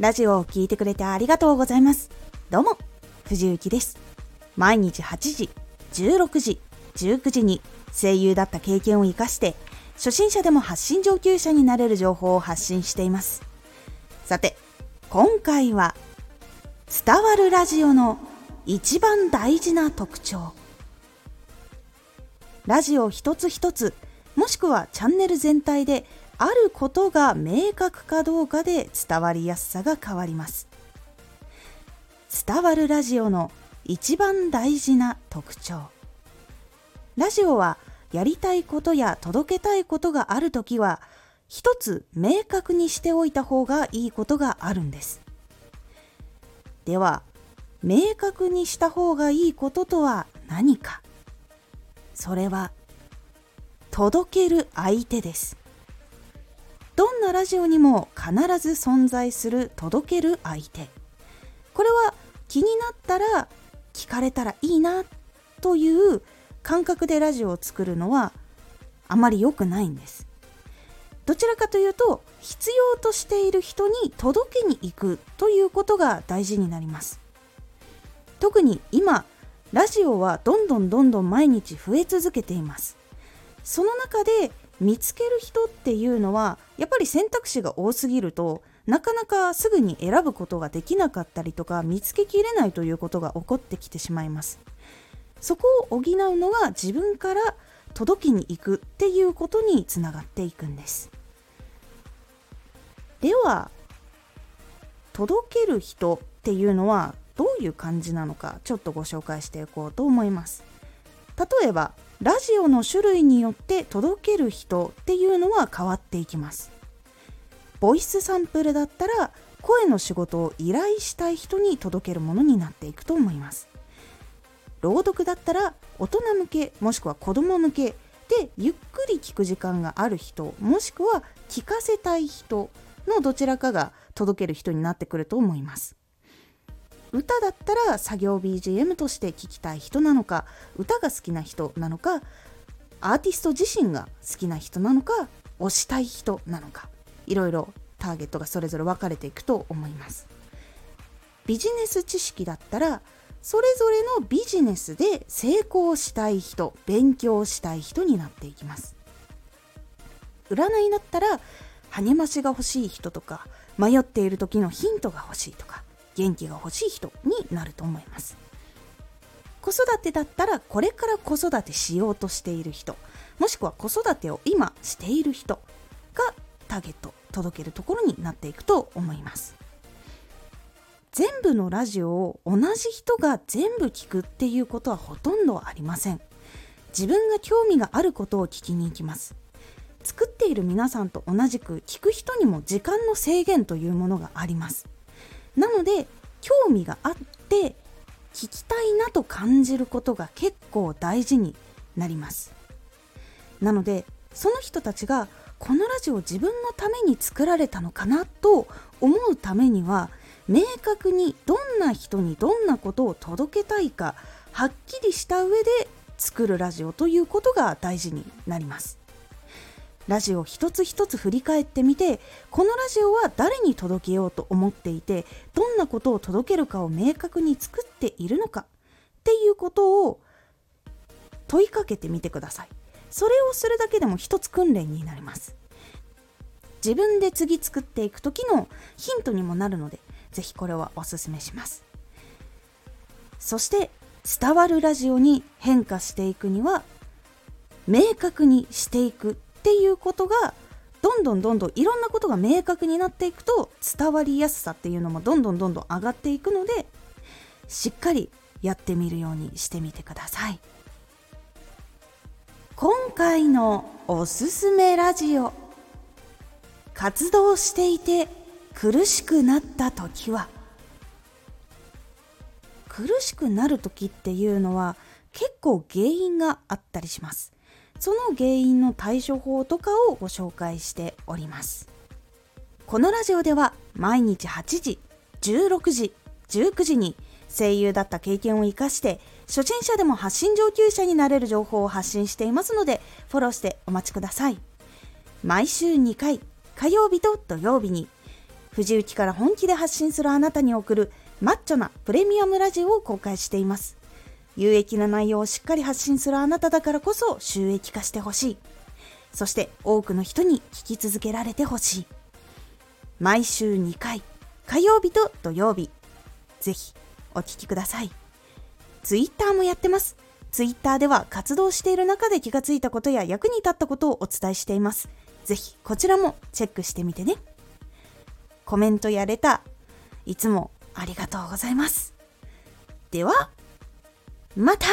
ラジオを聴いてくれてありがとうございます。どうも、藤幸です。毎日8時、16時、19時に声優だった経験を活かして、初心者でも発信上級者になれる情報を発信しています。さて、今回は、伝わるラジオの一番大事な特徴。ラジオ一つ一つ、もしくはチャンネル全体であることが明確かどうかで伝わりやすさが変わります。伝わるラジオの一番大事な特徴。ラジオはやりたいことや届けたいことがあるときは一つ明確にしておいた方がいいことがあるんです。では明確にした方がいいこととは何か。それは届ける相手です。どんなラジオにも必ず存在する届ける相手。これは気になったら聞かれたらいいなという感覚でラジオを作るのはあまり良くないんです。どちらかというと必要としている人に届けに行くということが大事になります。特に今ラジオはどんどんどんどん毎日増え続けています。その中で見つける人っていうのはやっぱり選択肢が多すぎるとなかなかすぐに選ぶことができなかったりとか見つけきれないということが起こってきてしまいます。そこを補うのが自分から届きに行くっていうことにつながっていくんです。では届ける人っていうのはどういう感じなのかちょっとご紹介していこうと思います。例えばラジオの種類によって届ける人っていうのは変わっていきます。ボイスサンプルだったら声の仕事を依頼したい人に届けるものになっていくと思います。朗読だったら大人向けもしくは子供向けでゆっくり聞く時間がある人もしくは聞かせたい人のどちらかが届ける人になってくると思います。歌だったら作業 BGM として聴きたい人なのか歌が好きな人なのかアーティスト自身が好きな人なのか推したい人なのかいろいろターゲットがそれぞれ分かれていくと思います。ビジネス知識だったらそれぞれのビジネスで成功したい人勉強したい人になっていきます。占いだったら励ましが欲しい人とか迷っている時のヒントが欲しいとか元気が欲しい人になると思います。子育てだったらこれから子育てしようとしている人もしくは子育てを今している人がターゲット届けるところになっていくと思います。全部のラジオを同じ人が全部聞くっていうことはほとんどありません。自分が興味があることを聞きに行きます。作っている皆さんと同じく聞く人にも時間の制限というものがあります。なので興味があって聞きたいなと感じることが結構大事になります。なのでその人たちがこのラジオ自分のために作られたのかなと思うためには明確にどんな人にどんなことを届けたいかはっきりした上で作るラジオということが大事になります。ラジオ一つ一つ振り返ってみてこのラジオは誰に届けようと思っていてどんなことを届けるかを明確に作っているのかっていうことを問いかけてみてください。それをするだけでも一つ訓練になります。自分で次作っていく時のヒントにもなるので是非これはおすすめします。そして伝わるラジオに変化していくには明確にしていくっていうことがどんどんどんどんいろんなことが明確になっていくと伝わりやすさっていうのもどんどんどんどん上がっていくのでしっかりやってみるようにしてみてください。今回のおすすめラジオ活動していて苦しくなった時は苦しくなる時っていうのは結構原因があったりします。その原因の対処法とかをご紹介しております。このラジオでは毎日8時16時19時に声優だった経験を生かして初心者でも発信上級者になれる情報を発信していますのでフォローしてお待ちください。毎週2回火曜日と土曜日に藤雪から本気で発信するあなたに送るマッチョなプレミアムラジオを公開しています。有益な内容をしっかり発信するあなただからこそ収益化してほしい。そして多くの人に聞き続けられてほしい。毎週2回火曜日と土曜日。ぜひお聴きください。ツイッターもやってます。ツイッターでは活動している中で気がついたことや役に立ったことをお伝えしています。ぜひこちらもチェックしてみてね。コメントやレターいつもありがとうございます。ではまた